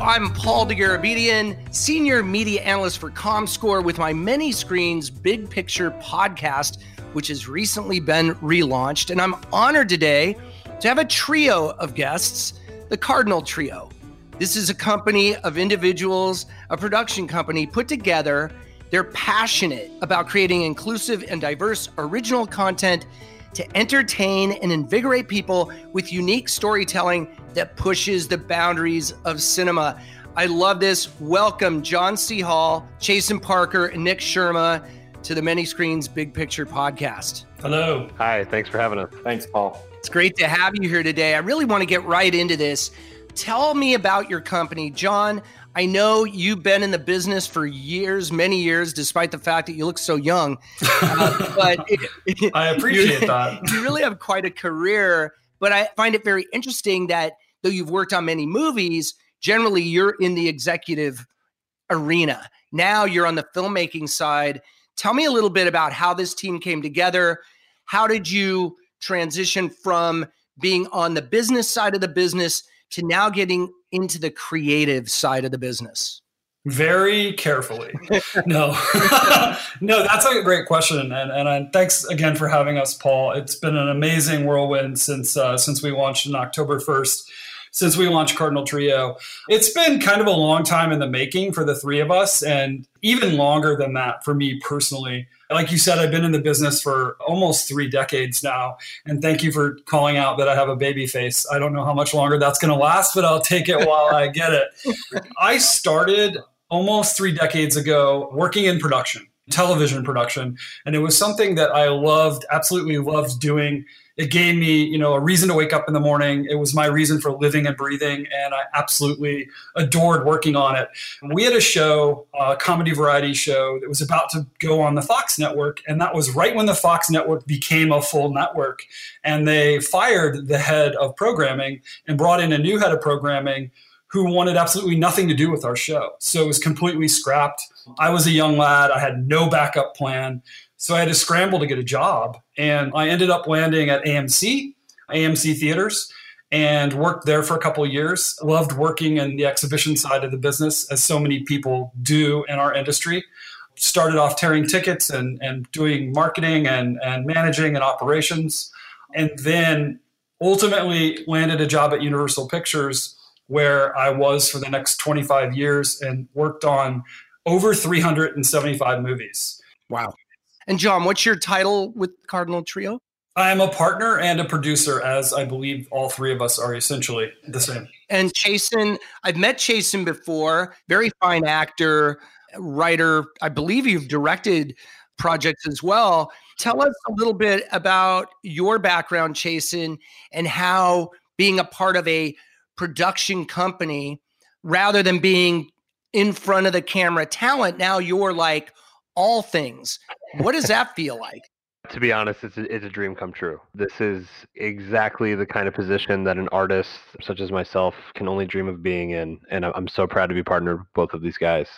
I'm Paul Dergarabedian, Senior Media Analyst for ComScore with my Many Screens Big Picture podcast, which has recently been relaunched. And I'm honored today to have a trio of guests, the Cardinal Trio. This is a company of individuals, a production company put together. They're passionate about creating inclusive and diverse original content to entertain and invigorate people with unique storytelling that pushes the boundaries of cinema. I love this. Welcome, John C. Hall, Chazen Parker, and Nick Scherma to the Many Screens Big Picture podcast. Hello. Hi, thanks for having us. Thanks, Paul. It's great to have you here today. I really want to get right into this. Tell me about your company, John. I know you've been in the business for years, many years, despite the fact that you look so young. Uh, but it, I appreciate you, that. You really have quite a career. But I find it very interesting that though you've worked on many movies, generally you're in the executive arena. Now you're on the filmmaking side. Tell me a little bit about how this team came together. How did you transition from being on the business side of the business to now getting into the creative side of the business? Very carefully. no, no, that's a great question, and and I, thanks again for having us, Paul. It's been an amazing whirlwind since uh, since we launched in October first since we launched Cardinal Trio. It's been kind of a long time in the making for the three of us, and even longer than that for me personally. Like you said, I've been in the business for almost three decades now. And thank you for calling out that I have a baby face. I don't know how much longer that's going to last, but I'll take it while I get it. I started almost three decades ago working in production, television production. And it was something that I loved, absolutely loved doing it gave me, you know, a reason to wake up in the morning. It was my reason for living and breathing, and I absolutely adored working on it. We had a show, a comedy variety show that was about to go on the Fox network, and that was right when the Fox network became a full network. And they fired the head of programming and brought in a new head of programming who wanted absolutely nothing to do with our show. So it was completely scrapped. I was a young lad, I had no backup plan. So I had to scramble to get a job. And I ended up landing at AMC, AMC Theaters, and worked there for a couple years. Loved working in the exhibition side of the business, as so many people do in our industry. Started off tearing tickets and, and doing marketing and, and managing and operations. And then ultimately landed a job at Universal Pictures where I was for the next 25 years and worked on over 375 movies. Wow. And John, what's your title with Cardinal Trio? I'm a partner and a producer, as I believe all three of us are essentially the same. And Chazen, I've met Chazen before, very fine actor, writer. I believe you've directed projects as well. Tell us a little bit about your background, Chazen, and how being a part of a production company, rather than being in front of the camera talent, now you're like all things. What does that feel like? To be honest, it's a, it's a dream come true. This is exactly the kind of position that an artist such as myself can only dream of being in. And I'm so proud to be partnered with both of these guys.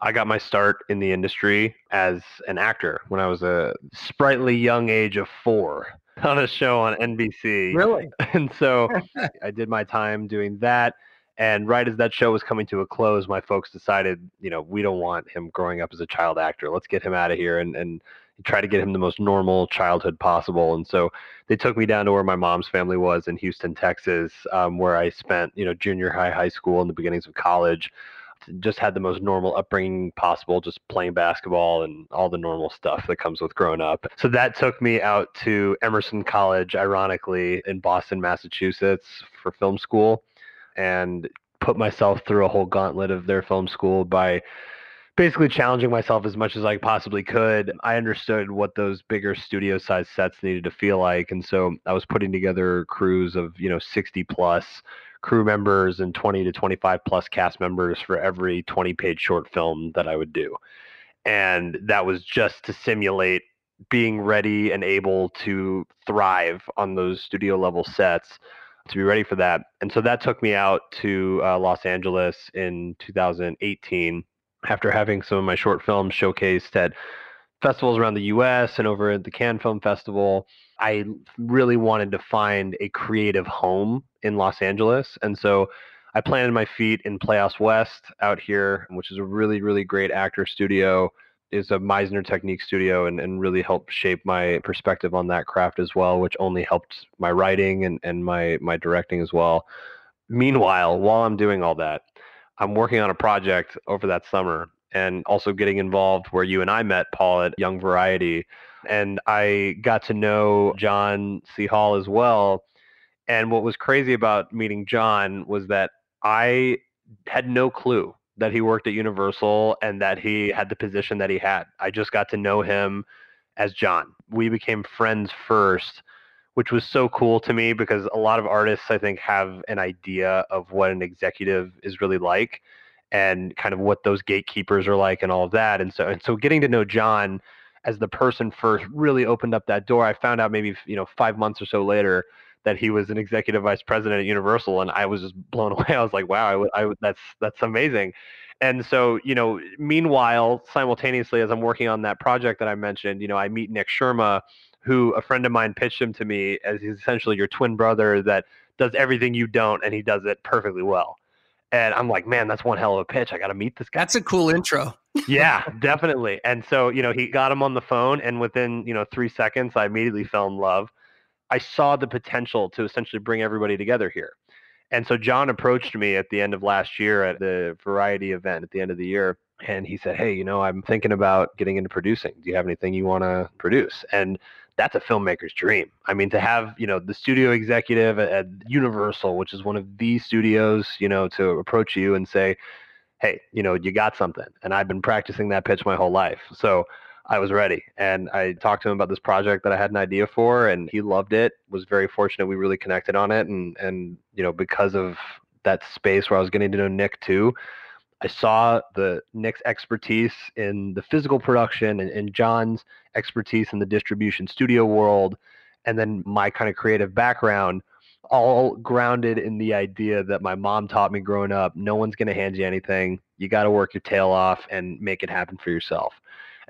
I got my start in the industry as an actor when I was a sprightly young age of four on a show on NBC. Really? And so I did my time doing that. And right as that show was coming to a close, my folks decided, you know, we don't want him growing up as a child actor. Let's get him out of here and, and try to get him the most normal childhood possible. And so they took me down to where my mom's family was in Houston, Texas, um, where I spent, you know, junior high, high school, and the beginnings of college. Just had the most normal upbringing possible, just playing basketball and all the normal stuff that comes with growing up. So that took me out to Emerson College, ironically, in Boston, Massachusetts for film school and put myself through a whole gauntlet of their film school by basically challenging myself as much as I possibly could. I understood what those bigger studio size sets needed to feel like. And so I was putting together crews of, you know, 60 plus crew members and 20 to 25 plus cast members for every 20 page short film that I would do. And that was just to simulate being ready and able to thrive on those studio level sets to be ready for that. And so that took me out to uh, Los Angeles in 2018 after having some of my short films showcased at festivals around the US and over at the Cannes Film Festival. I really wanted to find a creative home in Los Angeles. And so I planted my feet in Playhouse West out here, which is a really, really great actor studio. Is a Meisner Technique studio and, and really helped shape my perspective on that craft as well, which only helped my writing and, and my my directing as well. Meanwhile, while I'm doing all that, I'm working on a project over that summer and also getting involved where you and I met, Paul, at Young Variety. And I got to know John C. Hall as well. And what was crazy about meeting John was that I had no clue that he worked at Universal and that he had the position that he had. I just got to know him as John. We became friends first, which was so cool to me because a lot of artists, I think, have an idea of what an executive is really like and kind of what those gatekeepers are like and all of that. And so, and so getting to know John as the person first really opened up that door. I found out maybe, you know, five months or so later that he was an executive vice president at Universal, and I was just blown away. I was like, wow, I that's that's amazing. And so, you know, meanwhile, simultaneously, as I'm working on that project that I mentioned, you know, I meet Nick Scherma, who a friend of mine pitched him to me as he's essentially your twin brother that does everything you don't, and he does it perfectly well. And I'm like, man, that's one hell of a pitch. I got to meet this guy. That's a cool intro. yeah, definitely. And so, you know, he got him on the phone, and within, you know, three seconds, I immediately fell in love. I saw the potential to essentially bring everybody together here. And so John approached me at the end of last year at the variety event at the end of the year. And he said, Hey, you know, I'm thinking about getting into producing. Do you have anything you want to produce? And that's a filmmaker's dream. I mean, to have, you know, the studio executive at Universal, which is one of these studios, you know, to approach you and say, Hey, you know, you got something. And I've been practicing that pitch my whole life. So I was ready. And I talked to him about this project that I had an idea for and he loved it. Was very fortunate we really connected on it and and you know because of that space where I was getting to know Nick too, I saw the Nick's expertise in the physical production and, and John's expertise in the distribution studio world and then my kind of creative background all grounded in the idea that my mom taught me growing up no one's going to hand you anything you got to work your tail off and make it happen for yourself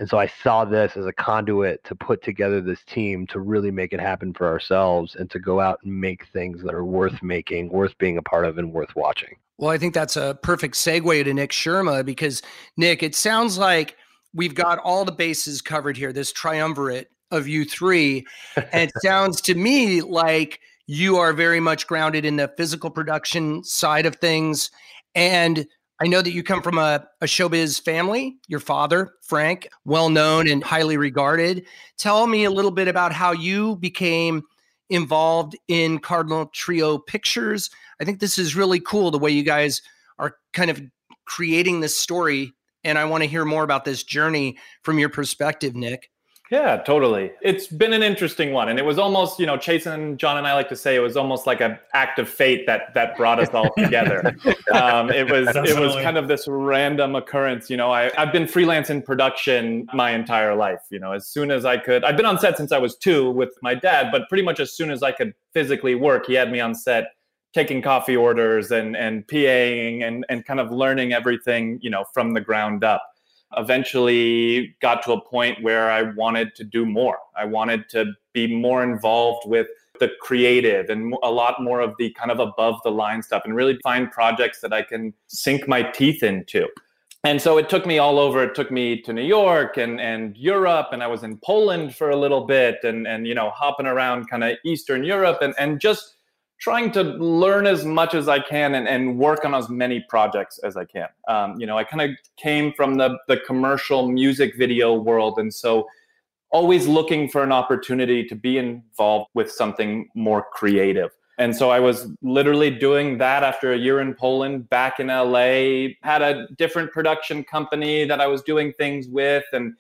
and so I saw this as a conduit to put together this team to really make it happen for ourselves and to go out and make things that are worth making, worth being a part of, and worth watching. Well, I think that's a perfect segue to Nick Scherma because, Nick, it sounds like we've got all the bases covered here, this triumvirate of you three. And it sounds to me like you are very much grounded in the physical production side of things. And I know that you come from a, a showbiz family. Your father, Frank, well known and highly regarded. Tell me a little bit about how you became involved in Cardinal Trio Pictures. I think this is really cool the way you guys are kind of creating this story. And I want to hear more about this journey from your perspective, Nick. Yeah, totally. It's been an interesting one, and it was almost, you know, Chase and John and I like to say it was almost like an act of fate that that brought us all together. um, it was it was kind of this random occurrence. You know, I I've been freelance in production my entire life. You know, as soon as I could, I've been on set since I was two with my dad, but pretty much as soon as I could physically work, he had me on set taking coffee orders and and PAing and and kind of learning everything, you know, from the ground up eventually got to a point where I wanted to do more. I wanted to be more involved with the creative and a lot more of the kind of above the line stuff and really find projects that I can sink my teeth into. And so it took me all over. It took me to New York and, and Europe, and I was in Poland for a little bit and, and you know, hopping around kind of Eastern Europe and, and just trying to learn as much as I can and, and work on as many projects as I can. Um, you know, I kind of came from the, the commercial music video world. And so always looking for an opportunity to be involved with something more creative. And so I was literally doing that after a year in Poland, back in LA, had a different production company that I was doing things with and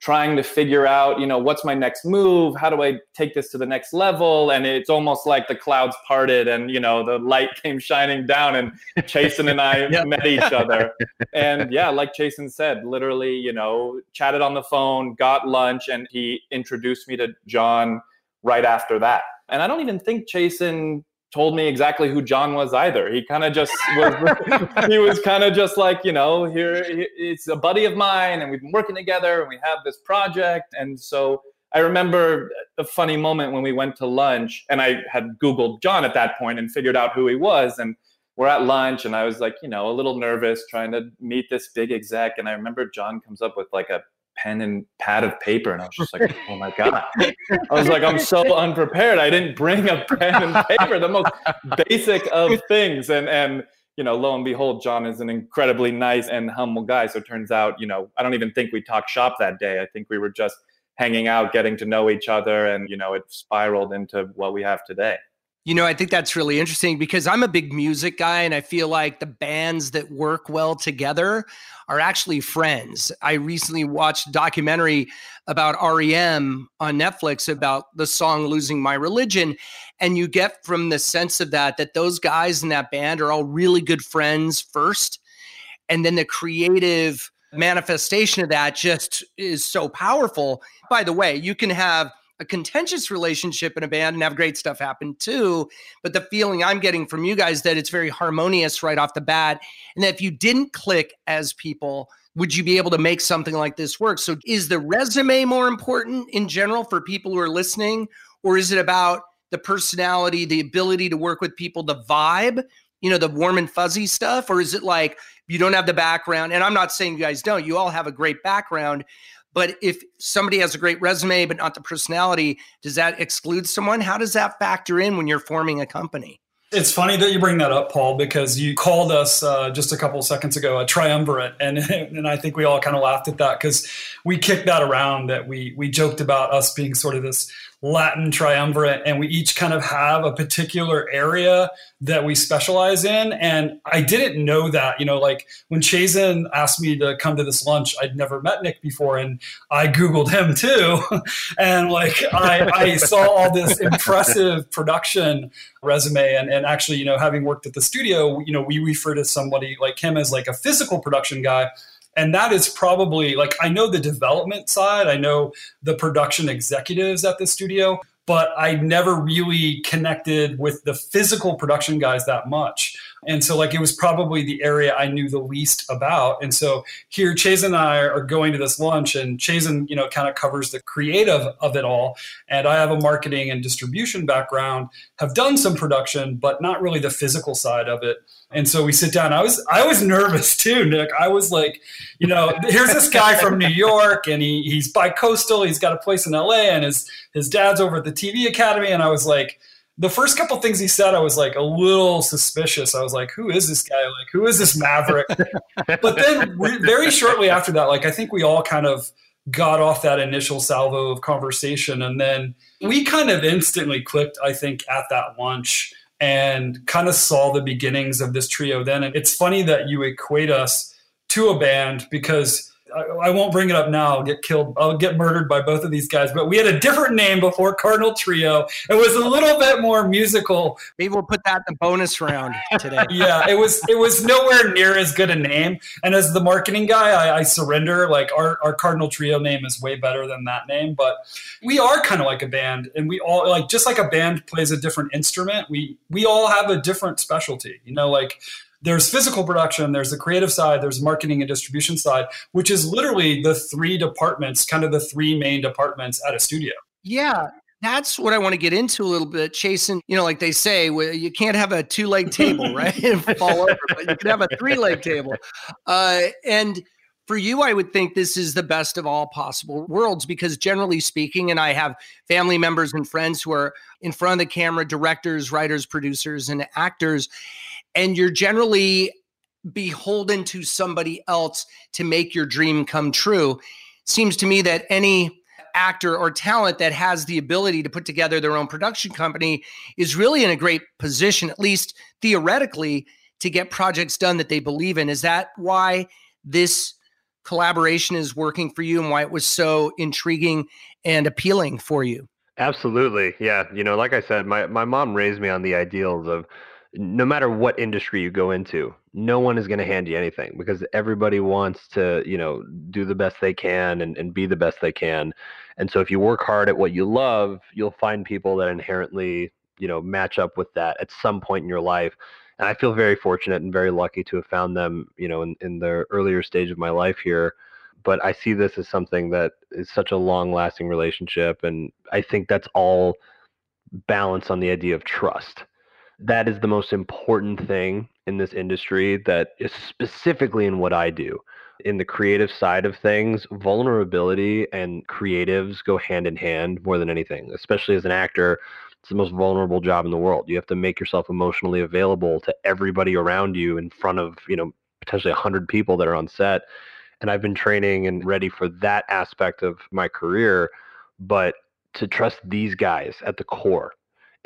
trying to figure out, you know, what's my next move? How do I take this to the next level? And it's almost like the clouds parted and, you know, the light came shining down and Chazen and I yep. met each other. And yeah, like Chazen said, literally, you know, chatted on the phone, got lunch, and he introduced me to John right after that. And I don't even think Chazen told me exactly who John was either. He kind of just was, he was kind of just like, you know, here it's a buddy of mine and we've been working together and we have this project. And so I remember a funny moment when we went to lunch and I had Googled John at that point and figured out who he was. And we're at lunch and I was like, you know, a little nervous trying to meet this big exec. And I remember John comes up with like a pen and pad of paper. And I was just like, oh my God. I was like, I'm so unprepared. I didn't bring a pen and paper, the most basic of things. And, and, you know, lo and behold, John is an incredibly nice and humble guy. So it turns out, you know, I don't even think we talked shop that day. I think we were just hanging out, getting to know each other. And, you know, it spiraled into what we have today. You know, I think that's really interesting because I'm a big music guy and I feel like the bands that work well together are actually friends. I recently watched a documentary about REM on Netflix about the song Losing My Religion. And you get from the sense of that, that those guys in that band are all really good friends first. And then the creative manifestation of that just is so powerful. By the way, you can have a contentious relationship in a band and have great stuff happen too. But the feeling I'm getting from you guys that it's very harmonious right off the bat. And that if you didn't click as people, would you be able to make something like this work? So is the resume more important in general for people who are listening? Or is it about the personality, the ability to work with people, the vibe, you know, the warm and fuzzy stuff? Or is it like you don't have the background? And I'm not saying you guys don't, you all have a great background, but if somebody has a great resume, but not the personality, does that exclude someone? How does that factor in when you're forming a company? It's funny that you bring that up, Paul, because you called us uh, just a couple seconds ago a triumvirate, and and I think we all kind of laughed at that because we kicked that around that we we joked about us being sort of this Latin triumvirate, and we each kind of have a particular area that we specialize in. And I didn't know that, you know, like when Chazen asked me to come to this lunch, I'd never met Nick before, and I Googled him too. and like I, I saw all this impressive production resume, and, and actually, you know, having worked at the studio, you know, we refer to somebody like him as like a physical production guy and that is probably like i know the development side i know the production executives at the studio but i never really connected with the physical production guys that much and so like it was probably the area I knew the least about. And so here Chase and I are going to this lunch and Chazen, you know, kind of covers the creative of it all. And I have a marketing and distribution background, have done some production, but not really the physical side of it. And so we sit down. I was I was nervous too, Nick. I was like, you know, here's this guy from New York and he he's bi-coastal, he's got a place in LA and his his dad's over at the TV Academy. And I was like, the first couple things he said, I was like a little suspicious. I was like, who is this guy? Like, who is this maverick? but then very shortly after that, like, I think we all kind of got off that initial salvo of conversation. And then we kind of instantly clicked, I think, at that lunch and kind of saw the beginnings of this trio then. And it's funny that you equate us to a band because I, I, won't bring it up now. I'll get killed. I'll get murdered by both of these guys. But we had a different name before Cardinal Trio. It was a little bit more musical. Maybe we'll put that in the bonus round today. yeah, it was it was nowhere near as good a name. And as the marketing guy, I, I surrender. Like our, our Cardinal Trio name is way better than that name. But we are kind of like a band, and we all like just like a band plays a different instrument. We we all have a different specialty. You know, like there's physical production, there's the creative side, there's marketing and distribution side, which is literally the three departments, kind of the three main departments at a studio. Yeah. That's what I want to get into a little bit, Chazen. You know, like they say, you can't have a two leg table, right? and fall over, but you can have a three leg table. Uh, and for you, I would think this is the best of all possible worlds because, generally speaking, and I have family members and friends who are in front of the camera, directors, writers, producers, and actors and you're generally beholden to somebody else to make your dream come true. Seems to me that any actor or talent that has the ability to put together their own production company is really in a great position, at least theoretically, to get projects done that they believe in. Is that why this collaboration is working for you and why it was so intriguing and appealing for you? Absolutely. Yeah. You know, like I said, my, my mom raised me on the ideals of no matter what industry you go into, no one is going to mm-hmm. hand you anything because everybody wants to, you know, do the best they can and, and be the best they can. And so if you work hard at what you love, you'll find people that inherently, you know, match up with that at some point in your life. And I feel very fortunate and very lucky to have found them, you know, in, in the earlier stage of my life here. But I see this as something that is such a long lasting relationship. And I think that's all balanced on the idea of trust that is the most important thing in this industry that is specifically in what I do. In the creative side of things, vulnerability and creatives go hand in hand more than anything, especially as an actor. It's the most vulnerable job in the world. You have to make yourself emotionally available to everybody around you in front of, you know, potentially 100 people that are on set. And I've been training and ready for that aspect of my career. But to trust these guys at the core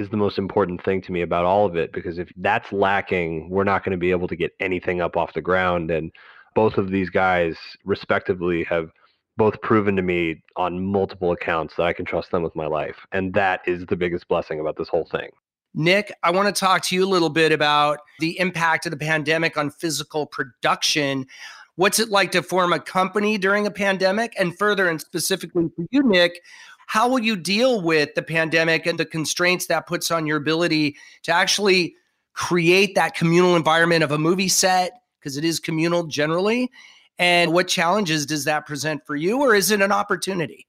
is the most important thing to me about all of it because if that's lacking, we're not going to be able to get anything up off the ground. And both of these guys, respectively, have both proven to me on multiple accounts that I can trust them with my life. And that is the biggest blessing about this whole thing. Nick, I want to talk to you a little bit about the impact of the pandemic on physical production. What's it like to form a company during a pandemic? And further, and specifically for you, Nick, how will you deal with the pandemic and the constraints that puts on your ability to actually create that communal environment of a movie set? Because it is communal generally. And what challenges does that present for you, or is it an opportunity?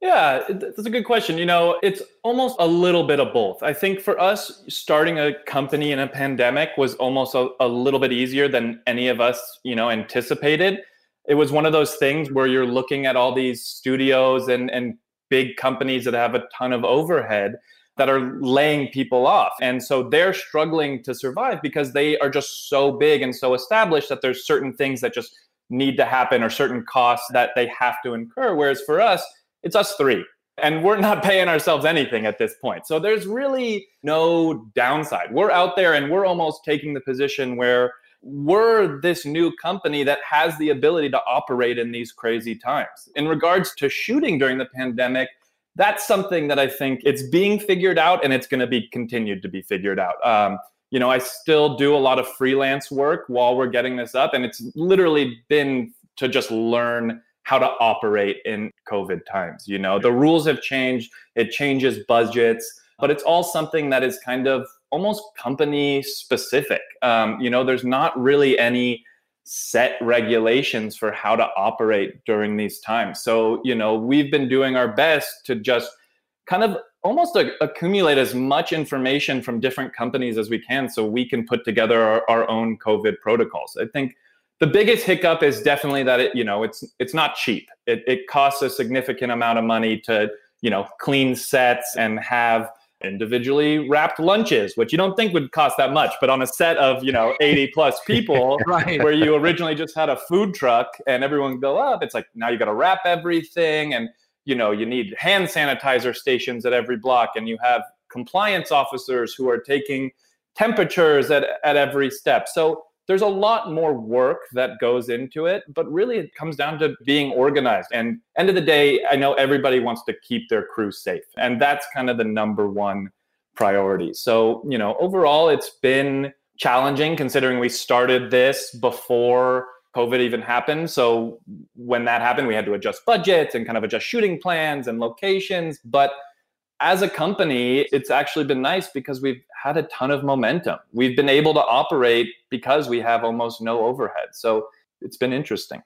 Yeah, that's a good question. You know, it's almost a little bit of both. I think for us, starting a company in a pandemic was almost a, a, little bit easier than any of us, you know, anticipated. It was one of those things where you're looking at all these studios and, and big companies that have a ton of overhead that are laying people off. And so they're struggling to survive because they are just so big and so established that there's certain things that just need to happen or certain costs that they have to incur. Whereas for us, it's us three. And we're not paying ourselves anything at this point. So there's really no downside. We're out there and we're almost taking the position where we're this new company that has the ability to operate in these crazy times. In regards to shooting during the pandemic, that's something that I think it's being figured out and it's going to be continued to be figured out. Um, you know, I still do a lot of freelance work while we're getting this up, and it's literally been to just learn how to operate in COVID times. You know, the rules have changed, it changes budgets, but it's all something that is kind of almost company specific. Um, you know, there's not really any set regulations for how to operate during these times. So, you know, we've been doing our best to just kind of almost a, accumulate as much information from different companies as we can so we can put together our, our own COVID protocols. I think the biggest hiccup is definitely that it, you know, it's it's not cheap. It, it costs a significant amount of money to, you know, clean sets and have individually wrapped lunches, which you don't think would cost that much, but on a set of, you know, 80 plus people right. where you originally just had a food truck and everyone go up, it's like now you got to wrap everything and you know, you need hand sanitizer stations at every block and you have compliance officers who are taking temperatures at, at every step. So there's a lot more work that goes into it, but really it comes down to being organized. And end of the day, I know everybody wants to keep their crew safe, and that's kind of the number one priority. So, you know, overall it's been challenging considering we started this before COVID even happened. So when that happened, we had to adjust budgets and kind of adjust shooting plans and locations, but as a company, it's actually been nice because we've had a ton of momentum. We've been able to operate because we have almost no overhead. So it's been interesting.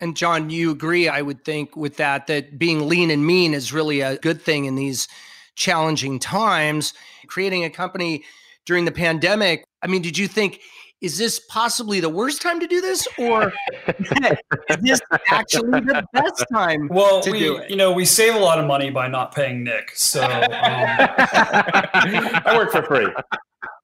And John, you agree, I would think, with that, that being lean and mean is really a good thing in these challenging times. Creating a company during the pandemic, I mean, did you think is this possibly the worst time to do this or is this actually the best time well we you know we save a lot of money by not paying nick so um, i work for free.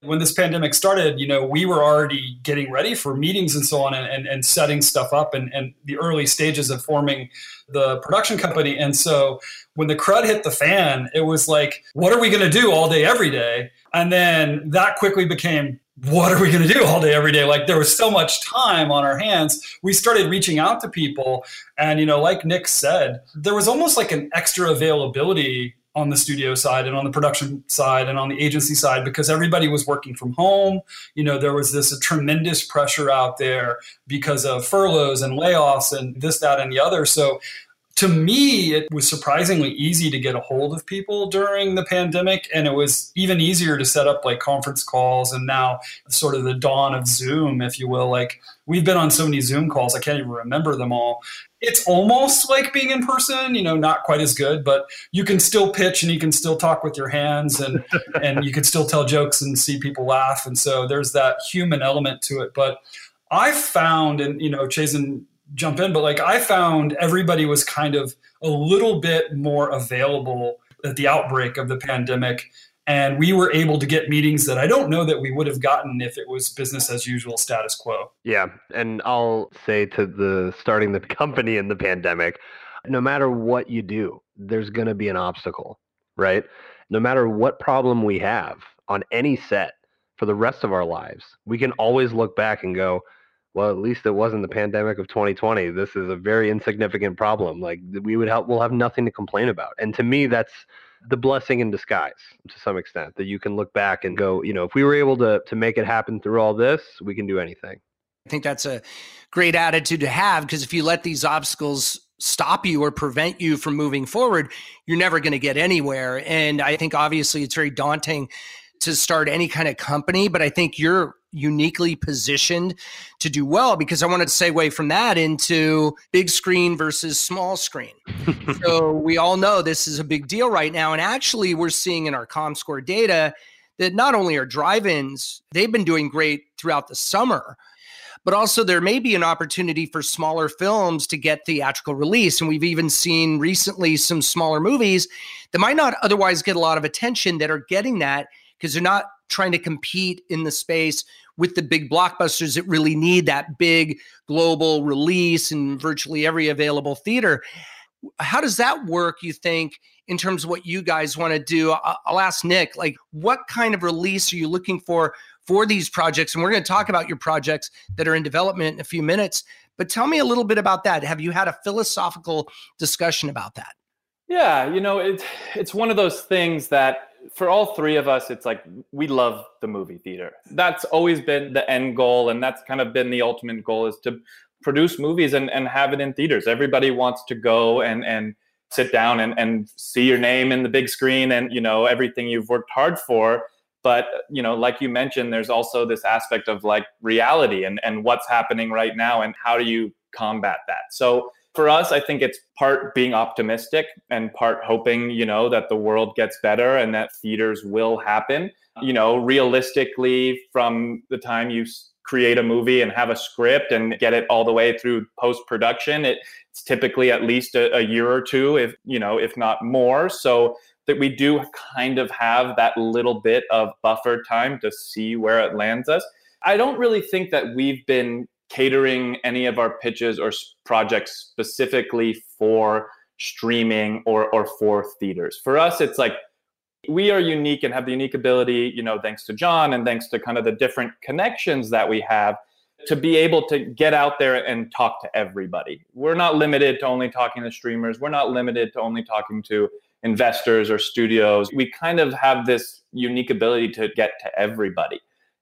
when this pandemic started you know we were already getting ready for meetings and so on and, and, and setting stuff up and, and the early stages of forming the production company. And so when the crud hit the fan it was like what are we going to do all day every day? And then that quickly became what are we going to do all day every day? Like there was so much time on our hands. We started reaching out to people and you know like nick said there was almost like an extra availability on the studio side and on the production side and on the agency side because everybody was working from home. You know there was this tremendous pressure out there because of furloughs and layoffs and this that and the other. So to me, it was surprisingly easy to get a hold of people during the pandemic. And it was even easier to set up like conference calls and now sort of the dawn of Zoom, if you will. Like we've been on so many Zoom calls, I can't even remember them all. It's almost like being in person, you know, not quite as good, but you can still pitch and you can still talk with your hands and and you can still tell jokes and see people laugh. And so there's that human element to it. But I found, and you know, Chazen jump in, but like I found everybody was kind of a little bit more available at the outbreak of the pandemic. And we were able to get meetings that I don't know that we would have gotten if it was business as usual status quo. Yeah. And I'll say to the starting the company in the pandemic, no matter what you do, there's going to be an obstacle, right? No matter what problem we have on any set for the rest of our lives, we can always look back and go, well, at least it wasn't the pandemic of 2020. This is a very insignificant problem. Like we would help, we'll have nothing to complain about. And to me, that's the blessing in disguise to some extent that you can look back and go, you know, if we were able to to make it happen through all this, we can do anything. I think that's a great attitude to have because if you let these obstacles stop you or prevent you from moving forward, you're never going to get anywhere. And I think obviously it's very daunting to start any kind of company, but I think you're uniquely positioned to do well because I wanted to segue from that into big screen versus small screen. so we all know this is a big deal right now. And actually, we're seeing in our ComScore data that not only are drive ins, they've been doing great throughout the summer. But also, there may be an opportunity for smaller films to get theatrical release. And we've even seen recently some smaller movies that might not otherwise get a lot of attention that are getting that because they're not trying to compete in the space with the big blockbusters that really need that big global release in virtually every available theater. How does that work, you think, in terms of what you guys want to do? I'll ask Nick, like, what kind of release are you looking for for these projects? And we're going to talk about your projects that are in development in a few minutes. But tell me a little bit about that. Have you had a philosophical discussion about that? Yeah, you know, it's it's one of those things that for all three of us, it's like we love the movie theater. That's always been the end goal, and that's kind of been the ultimate goal is to produce movies and, and have it in theaters. Everybody wants to go and and sit down and, and see your name in the big screen and you know everything you've worked hard for. But you know, like you mentioned, there's also this aspect of like reality and, and what's happening right now and how do you combat that. So for us, I think it's part being optimistic and part hoping, you know, that the world gets better and that theaters will happen. Uh-huh. You know, realistically, from the time you create a movie and have a script and get it all the way through post production, it's typically at least a, a year or two, if you know, if not more. So that we do kind of have that little bit of buffer time to see where it lands us. I don't really think that we've been catering any of our pitches or projects specifically for streaming or or for theaters. For us, it's like we are unique and have the unique ability, you know, thanks to John and thanks to kind of the different connections that we have to be able to get out there and talk to everybody. We're not limited to only talking to streamers. We're not limited to only talking to investors or studios. We kind of have this unique ability to get to everybody.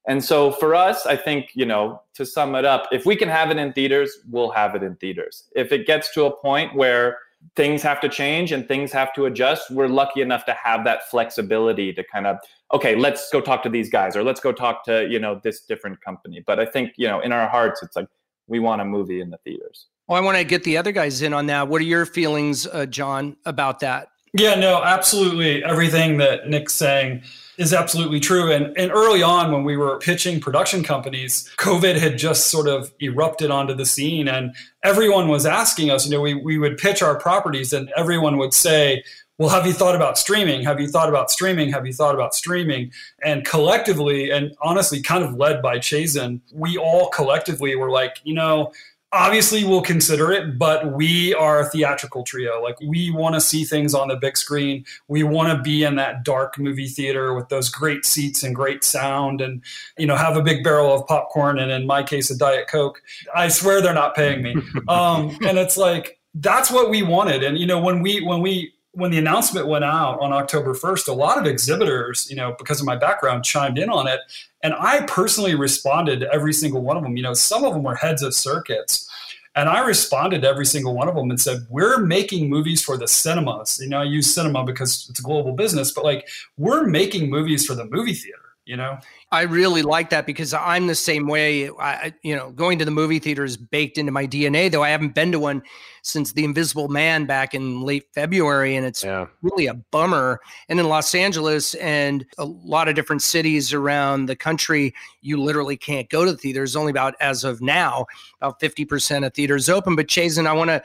And so for us, I think, you know, to sum it up, if we can have it in theaters, we'll have it in theaters. If it gets to a point where things have to change and things have to adjust, we're lucky enough to have that flexibility to kind of, okay, let's go talk to these guys or let's go talk to, you know, this different company. But I think, you know, in our hearts, it's like we want a movie in the theaters. Well, I want to get the other guys in on that. What are your feelings, uh, John, about that? Yeah, no, absolutely. Everything that Nick's saying is absolutely true. And, and early on, when we were pitching production companies, COVID had just sort of erupted onto the scene. And everyone was asking us, you know, we, we would pitch our properties and everyone would say, well, have you thought about streaming? Have you thought about streaming? Have you thought about streaming? And collectively, and honestly, kind of led by Chazen, we all collectively were like, you know, obviously we'll consider it but we are a theatrical trio. Like we want to see things on the big screen. We want to be in that dark movie theater with those great seats and great sound and you know have a big barrel of popcorn and in my case a diet coke. I swear they're not paying me. Um, and it's like that's what we wanted. And you know when we when we when the announcement went out on October 1st, a lot of exhibitors, you know, because of my background, chimed in on it. And I personally responded to every single one of them. You know, some of them were heads of circuits. And I responded to every single one of them and said, We're making movies for the cinemas. You know, I use cinema because it's a global business, but like we're making movies for the movie theater you know? I really like that because i'm the same way. I you know going to the movie theater is baked into my dna though i haven't been to one since the invisible man back in late february and it's yeah. really a bummer. And in los angeles and a lot of different cities around the country you literally can't go to the theaters only about as of now about 50% of theaters open. But Chazen, i want to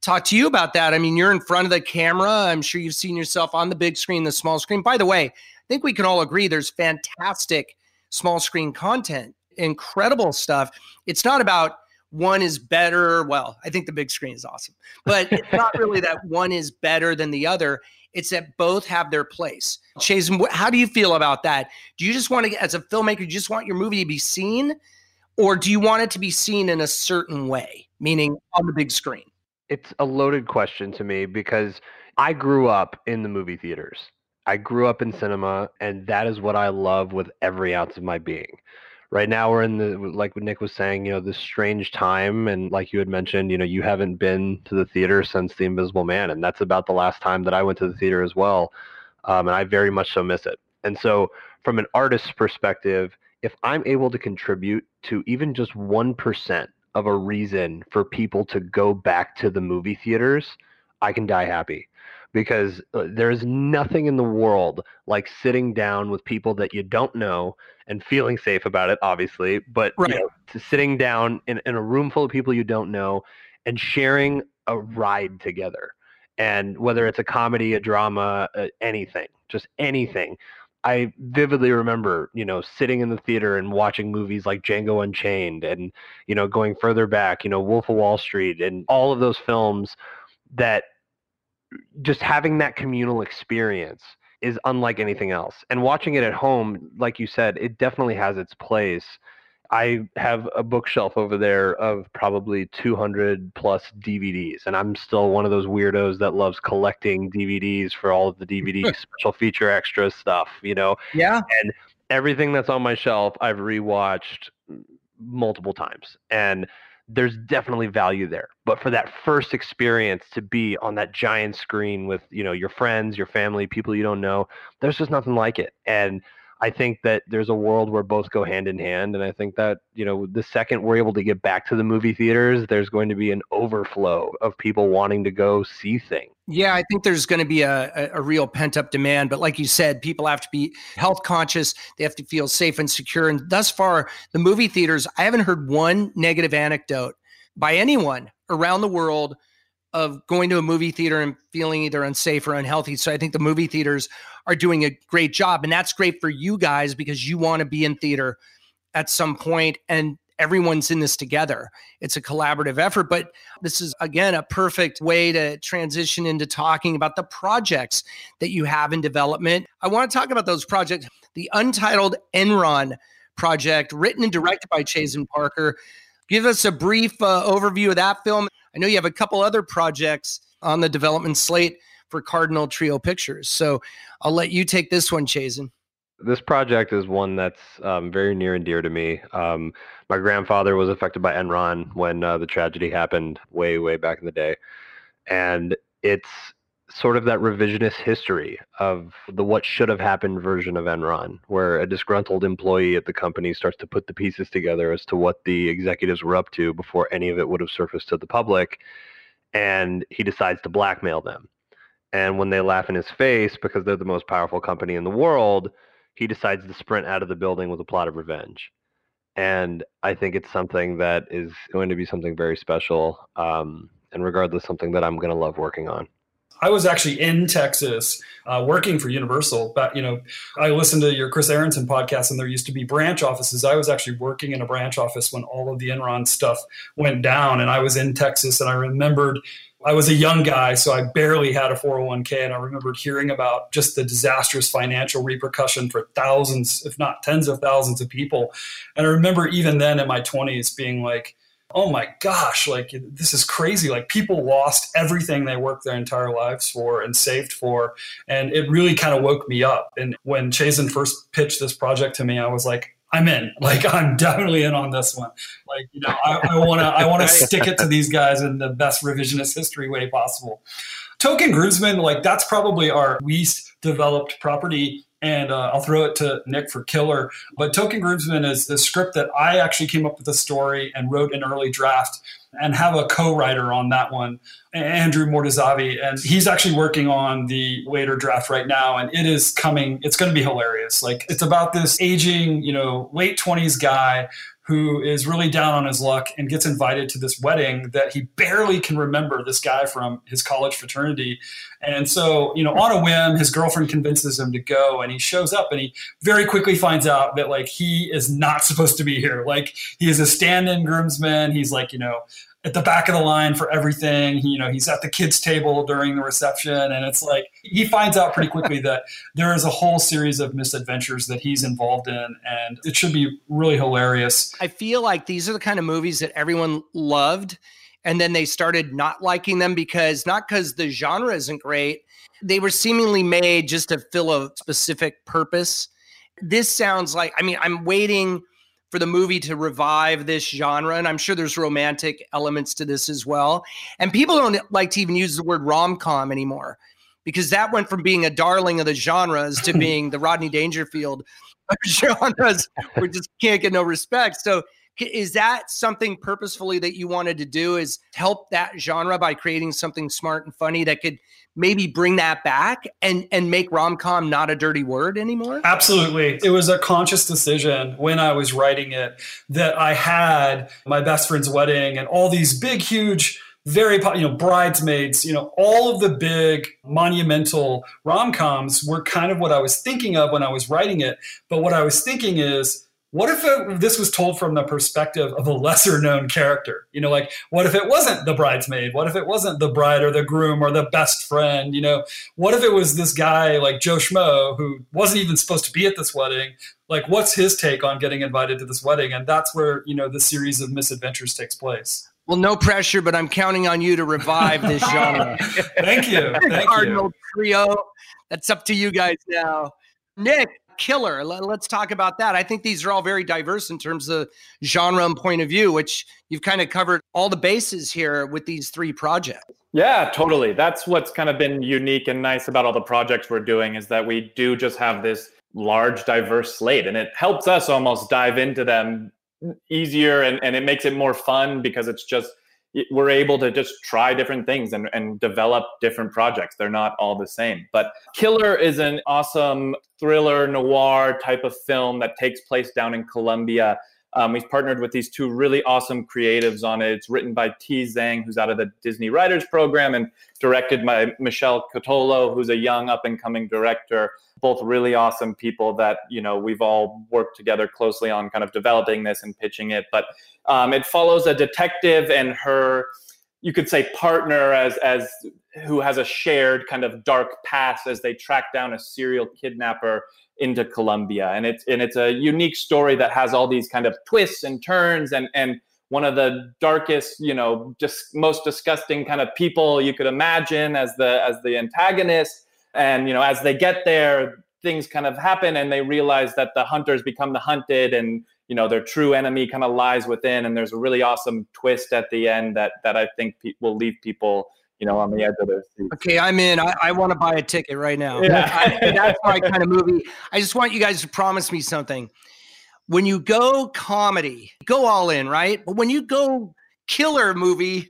talk to you about that. I mean, you're in front of the camera. I'm sure you've seen yourself on the big screen, the small screen. By the way, I think we can all agree there's fantastic small screen content, incredible stuff. It's not about one is better. Well, I think the big screen is awesome, but it's not really that one is better than the other. It's that both have their place. Oh. Chase, how do you feel about that? Do you just want to, as a filmmaker, you just want your movie to be seen, or do you want it to be seen in a certain way, meaning on the big screen? It's a loaded question to me because I grew up in the movie theaters. I grew up in cinema, and that is what I love with every ounce of my being. Right now, we're in the like what Nick was saying, you know, this strange time, and like you had mentioned, you know, you haven't been to the theater since The Invisible Man, and that's about the last time that I went to the theater as well, um, and I very much so miss it. And so, from an artist's perspective, if I'm able to contribute to even just one percent of a reason for people to go back to the movie theaters, I can die happy because uh, there's nothing in the world like sitting down with people that you don't know and feeling safe about it, obviously, but right. you know, sitting down in, in a room full of people you don't know and sharing a ride together. And whether it's a comedy, a drama, uh, anything, just anything. I vividly remember, you know, sitting in the theater and watching movies like Django Unchained and, you know, going further back, you know, Wolf of Wall Street and all of those films that just having that communal experience is unlike anything else. And watching it at home, like you said, it definitely has its place. I have a bookshelf over there of probably 200 plus DVDs, and I'm still one of those weirdos that loves collecting DVDs for all of the DVD special feature extra stuff, you know? Yeah. And everything that's on my shelf, I've rewatched multiple times. And there's definitely value there. But for that first experience to be on that giant screen with, you know, your friends, your family, people you don't know, there's just nothing like it. And I think that there's a world where both go hand in hand. And I think that, you know, the second we're able to get back to the movie theaters, there's going to be an overflow of people wanting to go see things. Yeah, I think there's going to be a, a, real pent up demand. But like you said, people have to be health conscious. They have to feel safe and secure. And thus far, the movie theaters, I haven't heard one negative anecdote by anyone around the world of going to a movie theater and feeling either unsafe or unhealthy. So I think the movie theaters are doing a great job. And that's great for you guys because you want to be in theater at some point and everyone's in this together. It's a collaborative effort. But this is, again, a perfect way to transition into talking about the projects that you have in development. I want to talk about those projects. The Untitled Enron project, written and directed by Chazen Parker. Give us a brief uh, overview of that film I know you have a couple other projects on the development slate for Cardinal Trio Pictures. So I'll let you take this one, Chazen. This project is one that's um, very near and dear to me. Um, my grandfather was affected by Enron when uh, the tragedy happened way, way back in the day. And it's sort of that revisionist history of the what should have happened version of Enron, where a disgruntled employee at the company starts to put the pieces together as to what the executives were up to before any of it would have surfaced to the public. And he decides to blackmail them. And when they laugh in his face because they're the most powerful company in the world, he decides to sprint out of the building with a plot of revenge. And I think it's something that is going to be something very special. Um, and regardless, something that I'm going to love working on. I was actually in Texas uh, working for Universal. But you know, I listened to your Chris Aronson podcast, and there used to be branch offices. I was actually working in a branch office when all of the Enron stuff went down, and I was in Texas, and I remembered. I was a young guy, so I barely had a 401k, and I remembered hearing about just the disastrous financial repercussion for thousands, if not tens of thousands of people. And I remember even then in my 20s being like, oh my gosh, like this is crazy. Like people lost everything they worked their entire lives for and saved for. And it really kind of woke me up. And when Chazen first pitched this project to me, I was like, I'm in. Like I'm definitely in on this one. Like you know, I want to I want to stick it to these guys in the best revisionist history way possible. Token Groomsmen, like that's probably our least developed property and uh, I'll throw it to Nick for killer. But Token Groomsmen is the script that I actually came up with the story and wrote an early draft and have a co-writer on that one, Andrew Mortazavi, and he's actually working on the later draft right now, and it is coming. It's going to be hilarious. Like it's about this aging, you know, late twenties guy who is really down on his luck and gets invited to this wedding that he barely can remember this guy from his college fraternity. And so, you know, on a whim, his girlfriend convinces him to go and he shows up and he very quickly finds out that like he is not supposed to be here. Like he is a stand-in groomsman. He's like, you know, at the back of the line for everything. He, you know, he's at the kids' table during the reception, and it's like he finds out pretty quickly that there is a whole series of misadventures that he's involved in, and it should be really hilarious. I feel like these are the kind of movies that everyone loved, and then they started not liking them because not because the genre isn't great, they were seemingly made just to fill a specific purpose. This sounds like, I mean, I'm waiting for the movie to revive this genre. And I'm sure there's romantic elements to this as well. And people don't like to even use the word rom com anymore because that went from being a darling of the genres to being the Rodney Dangerfield genres where just can't get no respect. So is that something purposefully that you wanted to do is help that genre by creating something smart and funny that could maybe bring that back and and make rom-com not a dirty word anymore? Absolutely. It was a conscious decision when i was writing it that i had my best friend's wedding and all these big huge very you know bridesmaids you know all of the big monumental rom-coms were kind of what i was thinking of when i was writing it. But what i was thinking is what if it, this was told from the perspective of a lesser known character you know like what if it wasn't the bridesmaid what if it wasn't the bride or the groom or the best friend you know what if it was this guy like joe schmo who wasn't even supposed to be at this wedding like what's his take on getting invited to this wedding and that's where you know the series of misadventures takes place well, no pressure, but I'm counting on you to revive this genre. Thank you. Thank Cardinal you. Trio. That's up to you guys now. Nick, killer. Let's talk about that. I think these are all very diverse in terms of genre and point of view, which you've kind of covered all the bases here with these three projects. Yeah, totally. That's what's kind of been unique and nice about all the projects we're doing is that we do just have this large, diverse slate, and it helps us almost dive into them easier and, and it makes it more fun because it's just we're able to just try different things and, and develop different projects. They're not all the same. But Killer is an awesome thriller noir type of film that takes place down in Colombia. Um, we've partnered with these two really awesome creatives on it. It's written by T. Zhang, who's out of the Disney Writers Program, and directed by Michelle Cotolo, who's a young up and coming director. Both really awesome people that you know we've all worked together closely on kind of developing this and pitching it. But um, it follows a detective and her, you could say, partner as as who has a shared kind of dark past as they track down a serial kidnapper into Colombia. And it's and it's a unique story that has all these kind of twists and turns and and one of the darkest, you know, just most disgusting kind of people you could imagine as the as the antagonist. And you know, as they get there, things kind of happen and they realize that the hunters become the hunted and you know their true enemy kind of lies within and there's a really awesome twist at the end that that i think pe- will leave people you know on the edge of their seats. Okay i'm in. I, I want to buy a ticket right now. Yeah. I, that's my kind of movie i just want you guys to promise me something. When you go comedy go all in right? But when you go killer movie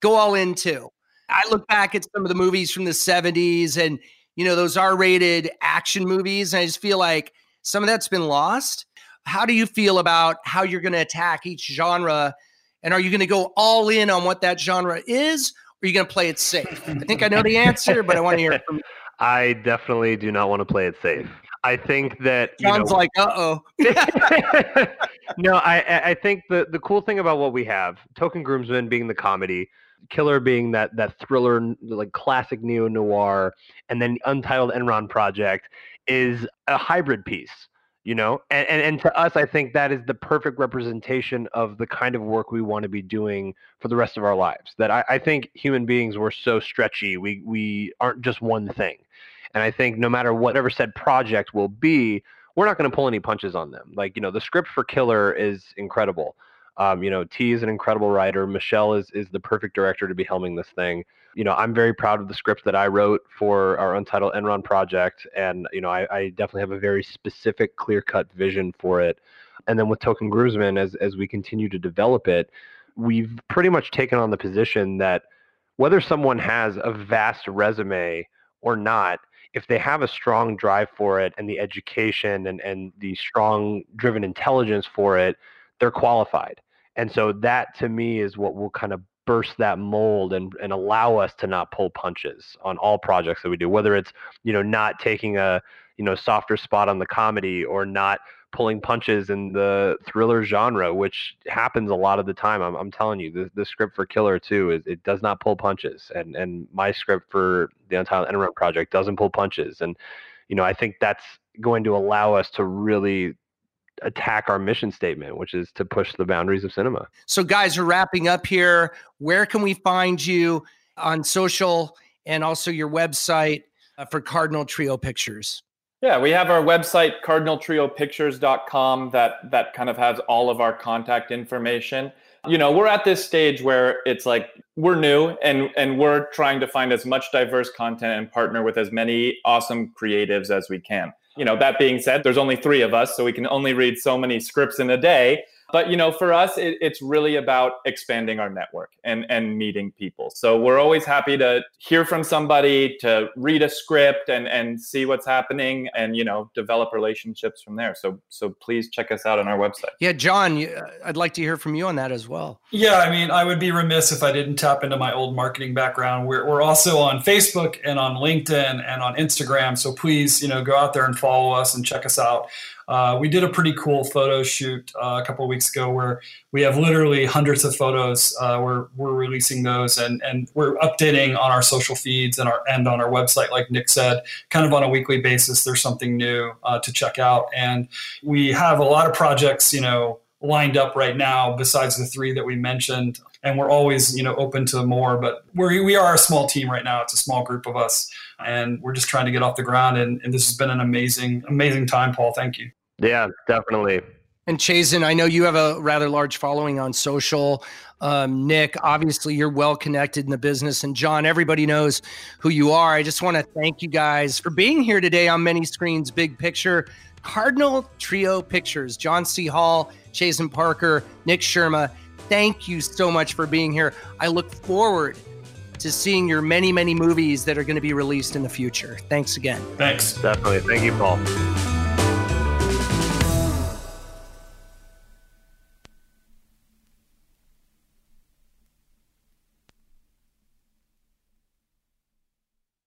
go all in too. I look back at some of the movies from the 70s and you know those r-rated action movies and i just feel like some of that's been lost how do you feel about how you're going to attack each genre? And are you going to go all in on what that genre is, or are you going to play it safe? I think I know the answer, but I want to hear it from you. I definitely do not want to play it safe. I think that sounds know, like uh oh. no, I I think the the cool thing about what we have, Token Groomsmen being the comedy, Killer being that that thriller like classic neo noir, and then Untitled Enron Project is a hybrid piece you know and, and and to us i think that is the perfect representation of the kind of work we want to be doing for the rest of our lives that i, I think human beings were so stretchy we we aren't just one thing and i think no matter whatever said project will be we're not going to pull any punches on them. Like, you know, the script for Killer is incredible. Um, you know, T is an incredible writer. Michelle is is the perfect director to be helming this thing. You know, I'm very proud of the script that I wrote for our Untitled Enron project, and you know, I, I definitely have a very specific, clear-cut vision for it. And then with Token Groomsmen, as as we continue to develop it, we've pretty much taken on the position that whether someone has a vast resume or not, if they have a strong drive for it and the education and, and the strong driven intelligence for it, they're qualified. And so that to me is what will kind of burst that mold and, and allow us to not pull punches on all projects that we do, whether it's, you know, not taking a, you know, softer spot on the comedy or not pulling punches in the thriller genre, which happens a lot of the time. I'm, I'm telling you, the, the script for Killer 2 is it does not pull punches, and and my script for the Untitled Enron project doesn't pull punches, and you know I think that's going to allow us to really attack our mission statement, which is to push the boundaries of cinema. So, guys, we're wrapping up here. Where can we find you on social and also your website uh, for Cardinal Trio Pictures? Yeah, we have our website cardinaltriopictures.com that that kind of has all of our contact information. You know, we're at this stage where it's like we're new and and we're trying to find as much diverse content and partner with as many awesome creatives as we can. You know, that being said, there's only 3 of us, so we can only read so many scripts in a day but you know for us it, it's really about expanding our network and and meeting people. So we're always happy to hear from somebody to read a script and and see what's happening and you know develop relationships from there. So so please check us out on our website. Yeah john i'd like to hear from you on that as well. Yeah i mean i would be remiss if i didn't tap into my old marketing background. We're, we're also on facebook and on linkedin and on instagram. So please you know go out there and follow us and check us out. Uh, we did a pretty cool photo shoot uh, a couple weeks ago where we have literally hundreds of photos. Uh, we're we're releasing those and and we're updating on our social feeds and our and on our website, like Nick said, kind of on a weekly basis. There's something new uh, to check out, and we have a lot of projects, you know, lined up right now besides the three that we mentioned. And we're always you know open to more but we're, we are a small team right now. It's a small group of us and we're just trying to get off the ground. And, and this has been an amazing amazing time paul. Thank you. Yeah definitely and Chazen, I know you have a rather large following on social. Um, Nick, obviously, you're well connected in the business. And John, everybody knows who you are. I just want to thank you guys for being here today on Many Screens Big Picture. Cardinal Trio Pictures, John C. Hall, Chazen Parker, Nick Scherma. Thank you so much for being here. I look forward to seeing your many, many movies that are going to be released in the future. Thanks again. Thanks. Definitely. Thank you, Paul.